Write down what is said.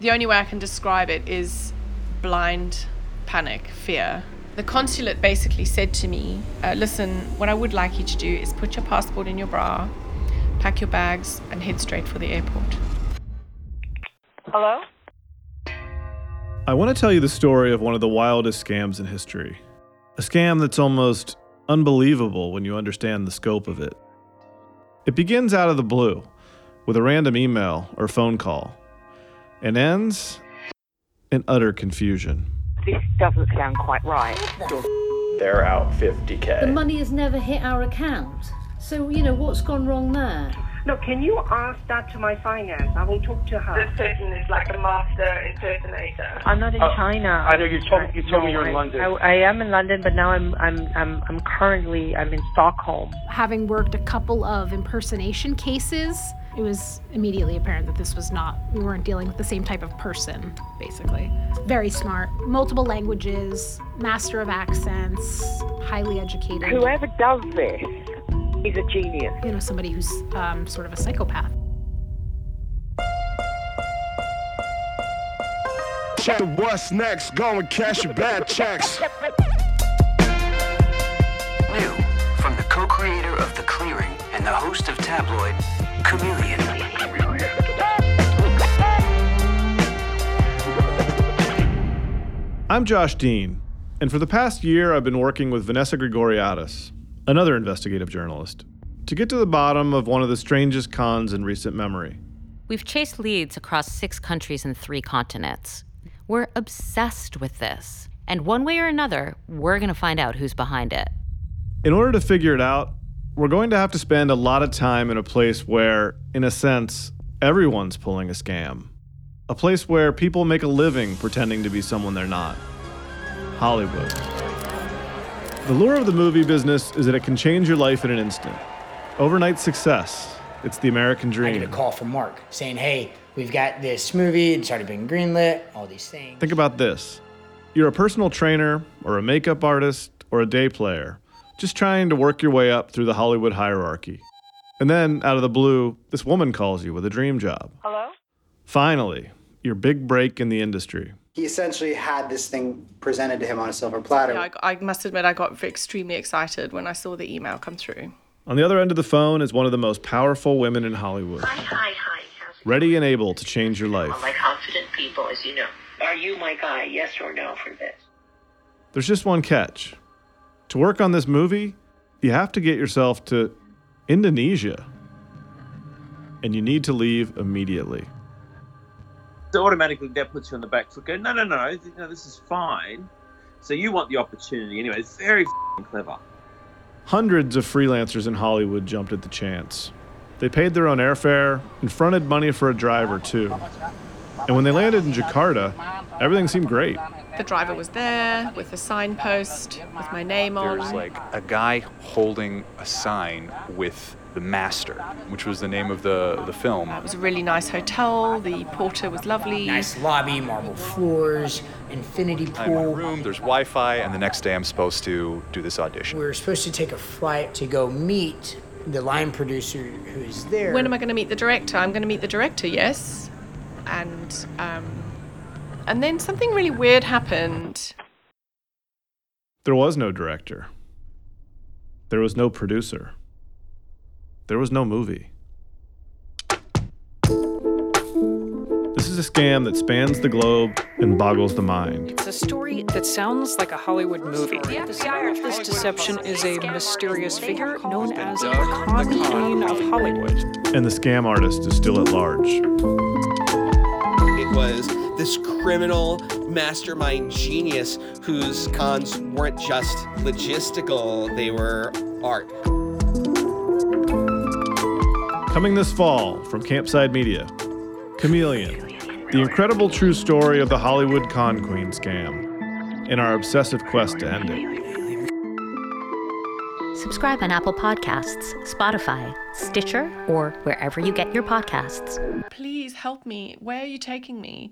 The only way I can describe it is blind panic, fear. The consulate basically said to me, uh, listen, what I would like you to do is put your passport in your bra, pack your bags, and head straight for the airport. Hello? I want to tell you the story of one of the wildest scams in history. A scam that's almost unbelievable when you understand the scope of it. It begins out of the blue with a random email or phone call and ends in utter confusion. This doesn't sound quite right. They're out 50k. The money has never hit our account. So, you know, what's gone wrong there? Look, can you ask that to my finance? I will talk to her. This person is like a master impersonator. I'm not in Oh, China. I know you told you told me you're in London. I, I am in London, but now I'm I'm I'm I'm currently I'm in Stockholm. having worked a couple of impersonation cases, it was immediately apparent that this was not, we weren't dealing with the same type of person, basically. Very smart, multiple languages, master of accents, highly educated. Whoever does this is a genius. You know, somebody who's um, sort of a psychopath. Check what's next. Go and cash your bad checks. New from the co creator of The Clearing and the host of Tabloid, Chameleon. I'm Josh Dean, and for the past year, I've been working with Vanessa Grigoriadis, another investigative journalist, to get to the bottom of one of the strangest cons in recent memory. We've chased leads across six countries and three continents. We're obsessed with this. And one way or another, we're going to find out who's behind it. In order to figure it out, we're going to have to spend a lot of time in a place where, in a sense, everyone's pulling a scam. A place where people make a living pretending to be someone they're not. Hollywood. The lure of the movie business is that it can change your life in an instant. Overnight success. It's the American dream. I dream. get a call from Mark saying, "Hey, we've got this movie. It's already been greenlit. All these things." Think about this you're a personal trainer, or a makeup artist, or a day player, just trying to work your way up through the Hollywood hierarchy. And then, out of the blue, this woman calls you with a dream job. Hello? Finally, your big break in the industry. He essentially had this thing presented to him on a silver platter. Yeah, I, I must admit, I got extremely excited when I saw the email come through. On the other end of the phone is one of the most powerful women in Hollywood, Hi, hi, hi. ready and able to change your life. I like confident people, as you know. Are you my guy, yes or no, for this? There's just one catch. To work on this movie, you have to get yourself to Indonesia. And you need to leave immediately. So automatically that puts you on the back foot. Go, no, no, no, no, this is fine. So you want the opportunity anyway. It's very f***ing clever. Hundreds of freelancers in Hollywood jumped at the chance. They paid their own airfare and fronted money for a driver, too. And when they landed in Jakarta, everything seemed great. The driver was there with a signpost with my name on. There's like a guy holding a sign with the master, which was the name of the, the film. It was a really nice hotel. The porter was lovely. Nice lobby, marble floors, infinity I'm in my pool. room, there's Wi Fi, and the next day I'm supposed to do this audition. We were supposed to take a flight to go meet the line producer who's there. When am I going to meet the director? I'm going to meet the director, yes. And um, and then something really weird happened. There was no director, there was no producer, there was no movie. This is a scam that spans the globe and boggles the mind. It's a story that sounds like a Hollywood movie. The center of this deception is a mysterious figure known as the con queen of Hollywood. And the scam artist is still at large. It was this criminal mastermind genius whose cons weren't just logistical, they were art. Coming this fall from Campside Media Chameleon, the incredible true story of the Hollywood con queen scam, and our obsessive quest to end it. Subscribe on Apple Podcasts, Spotify, Stitcher, or wherever you get your podcasts. Please help me. Where are you taking me?